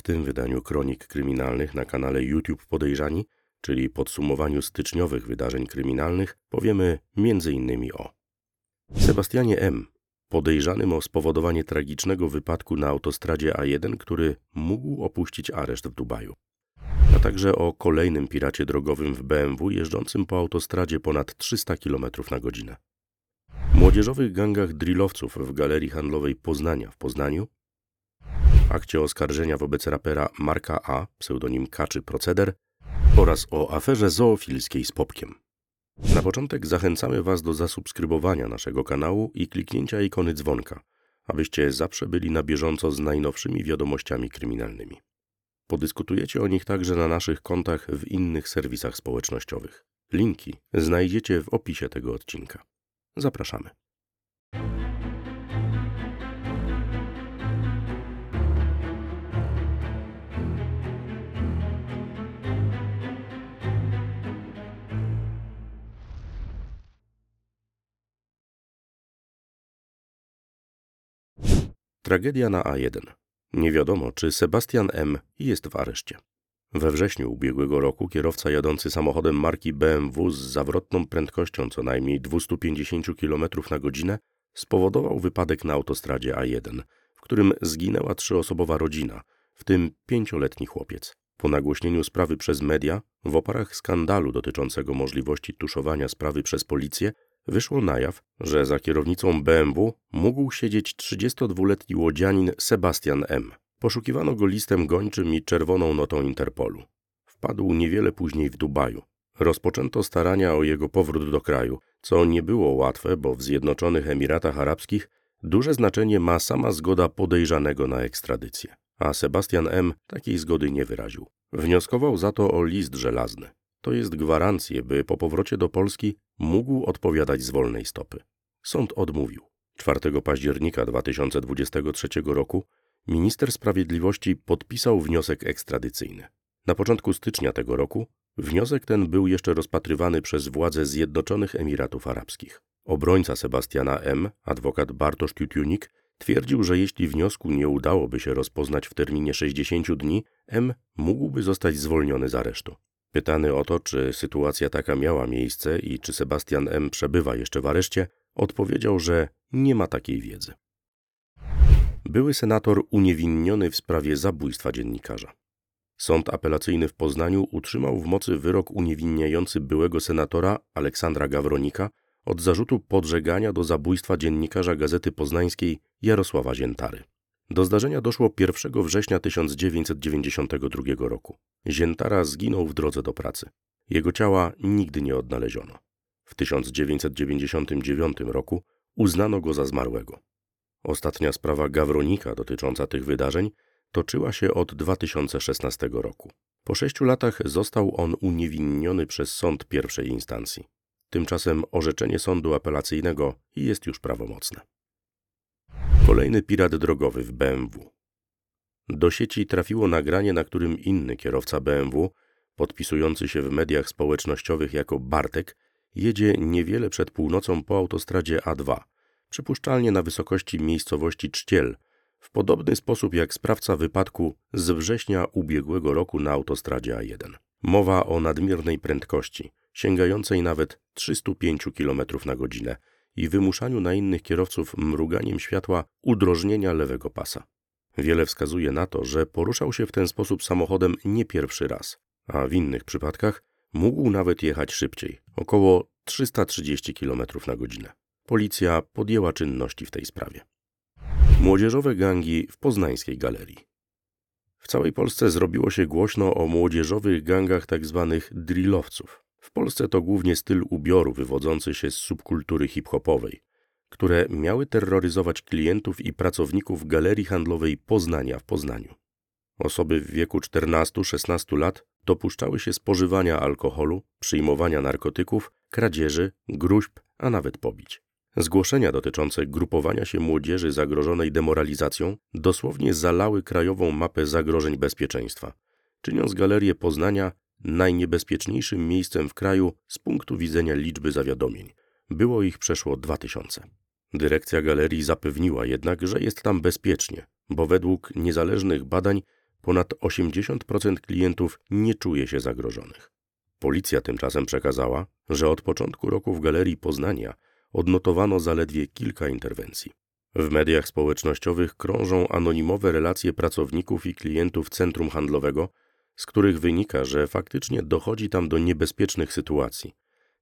W tym wydaniu kronik kryminalnych na kanale YouTube Podejrzani, czyli podsumowaniu styczniowych wydarzeń kryminalnych, powiemy m.in. o Sebastianie M., podejrzanym o spowodowanie tragicznego wypadku na autostradzie A1, który mógł opuścić areszt w Dubaju, a także o kolejnym piracie drogowym w BMW jeżdżącym po autostradzie ponad 300 km na godzinę. Młodzieżowych gangach drillowców w galerii handlowej Poznania w Poznaniu, akcie oskarżenia wobec rapera Marka A, pseudonim Kaczy Proceder oraz o aferze zoofilskiej z Popkiem. Na początek zachęcamy Was do zasubskrybowania naszego kanału i kliknięcia ikony dzwonka, abyście zawsze byli na bieżąco z najnowszymi wiadomościami kryminalnymi. Podyskutujecie o nich także na naszych kontach w innych serwisach społecznościowych. Linki znajdziecie w opisie tego odcinka. Zapraszamy. Tragedia na A1. Nie wiadomo, czy Sebastian M. jest w areszcie. We wrześniu ubiegłego roku kierowca jadący samochodem marki BMW z zawrotną prędkością co najmniej 250 km na godzinę spowodował wypadek na autostradzie A1, w którym zginęła trzyosobowa rodzina, w tym pięcioletni chłopiec. Po nagłośnieniu sprawy przez media, w oparach skandalu dotyczącego możliwości tuszowania sprawy przez policję, wyszło na jaw, że za kierownicą BMW mógł siedzieć 32-letni łodzianin Sebastian M. Poszukiwano go listem gończym i czerwoną notą Interpolu. Wpadł niewiele później w Dubaju. Rozpoczęto starania o jego powrót do kraju, co nie było łatwe, bo w Zjednoczonych Emiratach Arabskich duże znaczenie ma sama zgoda podejrzanego na ekstradycję, a Sebastian M. takiej zgody nie wyraził. Wnioskował za to o list żelazny. To jest gwarancję, by po powrocie do Polski mógł odpowiadać z wolnej stopy. Sąd odmówił. 4 października 2023 roku minister sprawiedliwości podpisał wniosek ekstradycyjny. Na początku stycznia tego roku wniosek ten był jeszcze rozpatrywany przez władze Zjednoczonych Emiratów Arabskich. Obrońca Sebastiana M., adwokat Bartosz Tiutiunik, twierdził, że jeśli wniosku nie udałoby się rozpoznać w terminie 60 dni, M mógłby zostać zwolniony z aresztu. Pytany o to, czy sytuacja taka miała miejsce i czy Sebastian M. przebywa jeszcze w areszcie, odpowiedział, że nie ma takiej wiedzy. Były senator uniewinniony w sprawie zabójstwa dziennikarza. Sąd apelacyjny w Poznaniu utrzymał w mocy wyrok uniewinniający byłego senatora Aleksandra Gawronika od zarzutu podżegania do zabójstwa dziennikarza Gazety Poznańskiej Jarosława Ziętary. Do zdarzenia doszło 1 września 1992 roku. Ziętara zginął w drodze do pracy. Jego ciała nigdy nie odnaleziono. W 1999 roku uznano go za zmarłego. Ostatnia sprawa Gawronika dotycząca tych wydarzeń toczyła się od 2016 roku. Po sześciu latach został on uniewinniony przez sąd pierwszej instancji. Tymczasem orzeczenie sądu apelacyjnego jest już prawomocne. Kolejny pirat drogowy w BMW. Do sieci trafiło nagranie, na którym inny kierowca BMW, podpisujący się w mediach społecznościowych jako Bartek, jedzie niewiele przed północą po autostradzie A2, przypuszczalnie na wysokości miejscowości Czciel, w podobny sposób jak sprawca wypadku z września ubiegłego roku na autostradzie A1. Mowa o nadmiernej prędkości, sięgającej nawet 305 km na godzinę i wymuszaniu na innych kierowców mruganiem światła udrożnienia lewego pasa. Wiele wskazuje na to, że poruszał się w ten sposób samochodem nie pierwszy raz, a w innych przypadkach mógł nawet jechać szybciej, około 330 km na godzinę. Policja podjęła czynności w tej sprawie. Młodzieżowe gangi w poznańskiej galerii. W całej Polsce zrobiło się głośno o młodzieżowych gangach tzw. Tak drillowców. W Polsce to głównie styl ubioru wywodzący się z subkultury hip-hopowej, które miały terroryzować klientów i pracowników galerii handlowej Poznania w Poznaniu. Osoby w wieku 14-16 lat dopuszczały się spożywania alkoholu, przyjmowania narkotyków, kradzieży, gruźb, a nawet pobić. Zgłoszenia dotyczące grupowania się młodzieży zagrożonej demoralizacją dosłownie zalały krajową mapę zagrożeń bezpieczeństwa, czyniąc galerię Poznania najniebezpieczniejszym miejscem w kraju z punktu widzenia liczby zawiadomień. Było ich przeszło 2000. Dyrekcja galerii zapewniła jednak, że jest tam bezpiecznie, bo według niezależnych badań ponad 80% klientów nie czuje się zagrożonych. Policja tymczasem przekazała, że od początku roku w Galerii Poznania odnotowano zaledwie kilka interwencji. W mediach społecznościowych krążą anonimowe relacje pracowników i klientów centrum handlowego, z których wynika, że faktycznie dochodzi tam do niebezpiecznych sytuacji,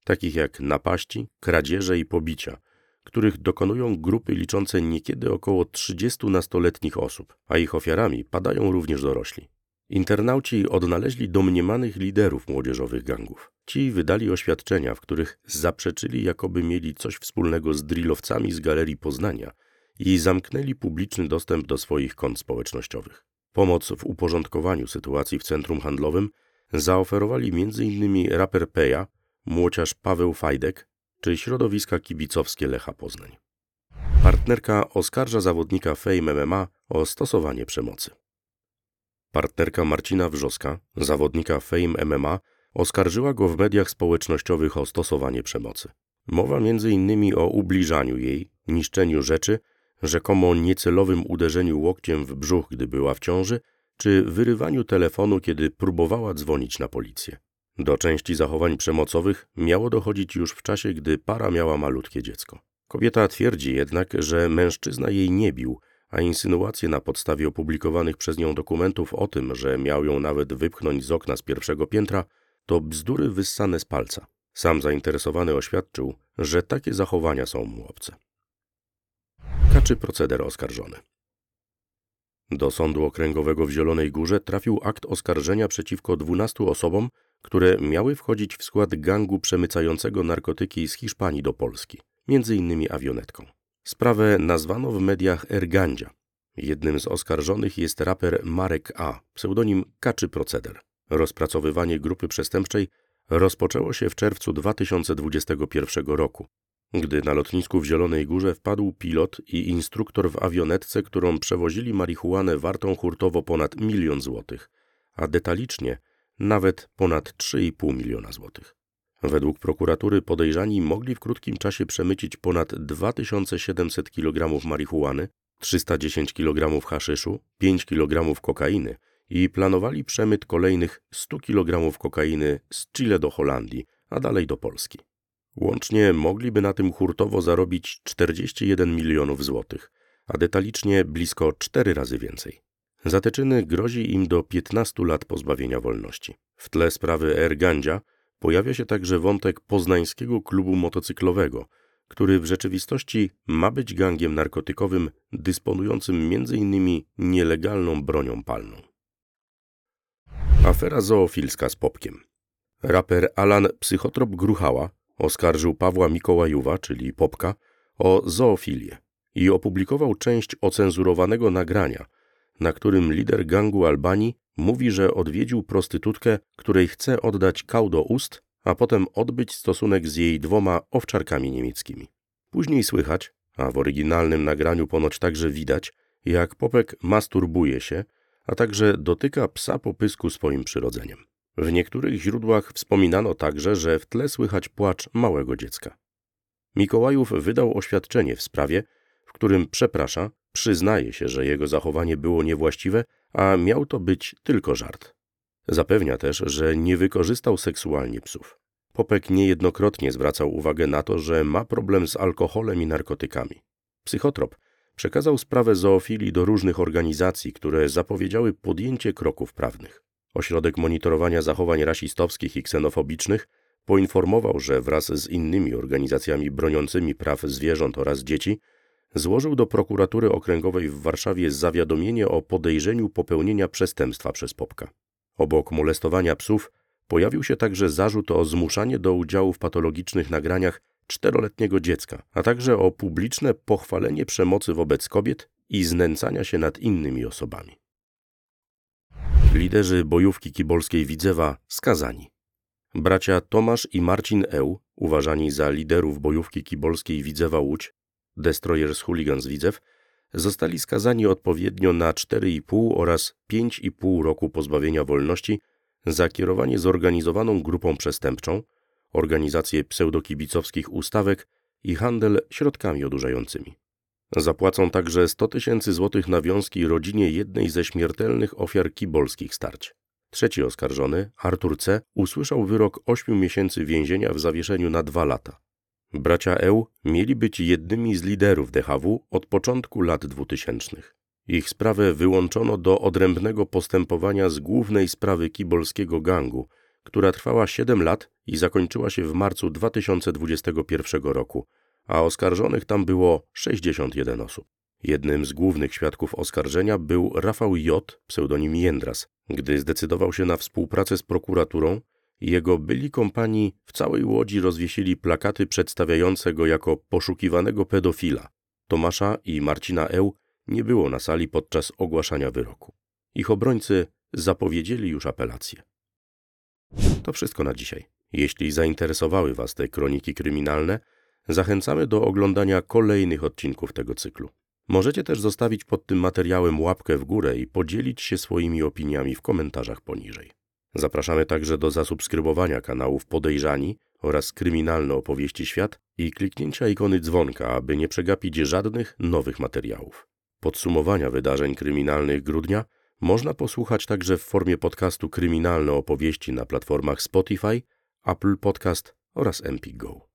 takich jak napaści, kradzieże i pobicia, których dokonują grupy liczące niekiedy około 30 nastoletnich osób, a ich ofiarami padają również dorośli. Internauci odnaleźli domniemanych liderów młodzieżowych gangów. Ci wydali oświadczenia, w których zaprzeczyli, jakoby mieli coś wspólnego z drillowcami z Galerii Poznania i zamknęli publiczny dostęp do swoich kont społecznościowych. Pomoc w uporządkowaniu sytuacji w centrum handlowym zaoferowali m.in. raper Peja, młociarz Paweł Fajdek czy środowiska kibicowskie Lecha Poznań. Partnerka oskarża zawodnika Fame MMA o stosowanie przemocy. Partnerka Marcina Wrzoska, zawodnika Fame MMA, oskarżyła go w mediach społecznościowych o stosowanie przemocy. Mowa m.in. o ubliżaniu jej, niszczeniu rzeczy, rzekomo niecelowym uderzeniu łokciem w brzuch, gdy była w ciąży, czy wyrywaniu telefonu, kiedy próbowała dzwonić na policję. Do części zachowań przemocowych miało dochodzić już w czasie, gdy para miała malutkie dziecko. Kobieta twierdzi jednak, że mężczyzna jej nie bił, a insynuacje na podstawie opublikowanych przez nią dokumentów o tym, że miał ją nawet wypchnąć z okna z pierwszego piętra, to bzdury wyssane z palca. Sam zainteresowany oświadczył, że takie zachowania są mu obce. Kaczy proceder oskarżony. Do sądu okręgowego w Zielonej Górze trafił akt oskarżenia przeciwko 12 osobom, które miały wchodzić w skład gangu przemycającego narkotyki z Hiszpanii do Polski, między innymi awionetką. Sprawę nazwano w mediach Ergandzia. Jednym z oskarżonych jest raper Marek A., pseudonim Kaczy Proceder. Rozpracowywanie grupy przestępczej rozpoczęło się w czerwcu 2021 roku, gdy na lotnisku w Zielonej Górze wpadł pilot i instruktor w awionetce, którą przewozili marihuanę wartą hurtowo ponad milion złotych, a detalicznie nawet ponad 3,5 miliona złotych. Według prokuratury podejrzani mogli w krótkim czasie przemycić ponad 2700 kg marihuany, 310 kg haszyszu, 5 kg kokainy i planowali przemyt kolejnych 100 kg kokainy z Chile do Holandii, a dalej do Polski. Łącznie mogliby na tym hurtowo zarobić 41 milionów złotych, a detalicznie blisko 4 razy więcej. Za te czyny grozi im do 15 lat pozbawienia wolności. W tle sprawy Ergandzia pojawia się także wątek poznańskiego klubu motocyklowego, który w rzeczywistości ma być gangiem narkotykowym dysponującym m.in. nielegalną bronią palną. Afera zoofilska z Popkiem. Raper Alan Psychotrop Gruchała oskarżył Pawła Mikołajuwa, czyli Popka, o zoofilię i opublikował część ocenzurowanego nagrania, na którym lider gangu Albanii mówi, że odwiedził prostytutkę, której chce oddać kał do ust, a potem odbyć stosunek z jej dwoma owczarkami niemieckimi. Później słychać, a w oryginalnym nagraniu ponoć także widać, jak Popek masturbuje się, a także dotyka psa po pysku swoim przyrodzeniem. W niektórych źródłach wspominano także, że w tle słychać płacz małego dziecka. Mikołajów wydał oświadczenie w sprawie, w którym przeprasza, przyznaje się, że jego zachowanie było niewłaściwe, a miał to być tylko żart. Zapewnia też, że nie wykorzystał seksualnie psów. Popek niejednokrotnie zwracał uwagę na to, że ma problem z alkoholem i narkotykami. Psychotrop przekazał sprawę zoofilii do różnych organizacji, które zapowiedziały podjęcie kroków prawnych. Ośrodek Monitorowania Zachowań Rasistowskich i Ksenofobicznych poinformował, że wraz z innymi organizacjami broniącymi praw zwierząt oraz dzieci złożył do prokuratury okręgowej w Warszawie zawiadomienie o podejrzeniu popełnienia przestępstwa przez Popka. Obok molestowania psów pojawił się także zarzut o zmuszanie do udziału w patologicznych nagraniach czteroletniego dziecka, a także o publiczne pochwalenie przemocy wobec kobiet i znęcania się nad innymi osobami. Liderzy bojówki kibolskiej Widzewa skazani. Bracia Tomasz i Marcin Eł, uważani za liderów bojówki kibolskiej Widzewa Łódź, Destroyers Hooligans Widzew, zostali skazani odpowiednio na 4,5 oraz 5,5 roku pozbawienia wolności za kierowanie zorganizowaną grupą przestępczą, organizację pseudokibicowskich ustawek i handel środkami odurzającymi. Zapłacą także 100 tysięcy złotych nawiązki rodzinie jednej ze śmiertelnych ofiar kibolskich starć. Trzeci oskarżony, Artur C., usłyszał wyrok 8 miesięcy więzienia w zawieszeniu na dwa lata. Bracia Eł mieli być jednymi z liderów DHW od początku lat 2000. Ich sprawę wyłączono do odrębnego postępowania z głównej sprawy kibolskiego gangu, która trwała 7 lat i zakończyła się w marcu 2021 roku, a oskarżonych tam było 61 osób. Jednym z głównych świadków oskarżenia był Rafał J., pseudonim Jędras. Gdy zdecydował się na współpracę z prokuraturą, jego byli kompanii w całej Łodzi rozwiesili plakaty przedstawiające go jako poszukiwanego pedofila. Tomasza i Marcina Eł nie było na sali podczas ogłaszania wyroku. Ich obrońcy zapowiedzieli już apelację. To wszystko na dzisiaj. Jeśli zainteresowały Was te kroniki kryminalne, zachęcamy do oglądania kolejnych odcinków tego cyklu. Możecie też zostawić pod tym materiałem łapkę w górę i podzielić się swoimi opiniami w komentarzach poniżej. Zapraszamy także do zasubskrybowania kanałów Podejrzani oraz Kryminalne Opowieści Świat i kliknięcia ikony dzwonka, aby nie przegapić żadnych nowych materiałów. Podsumowania wydarzeń kryminalnych grudnia można posłuchać także w formie podcastu Kryminalne Opowieści na platformach Spotify, Apple Podcast oraz MPGO.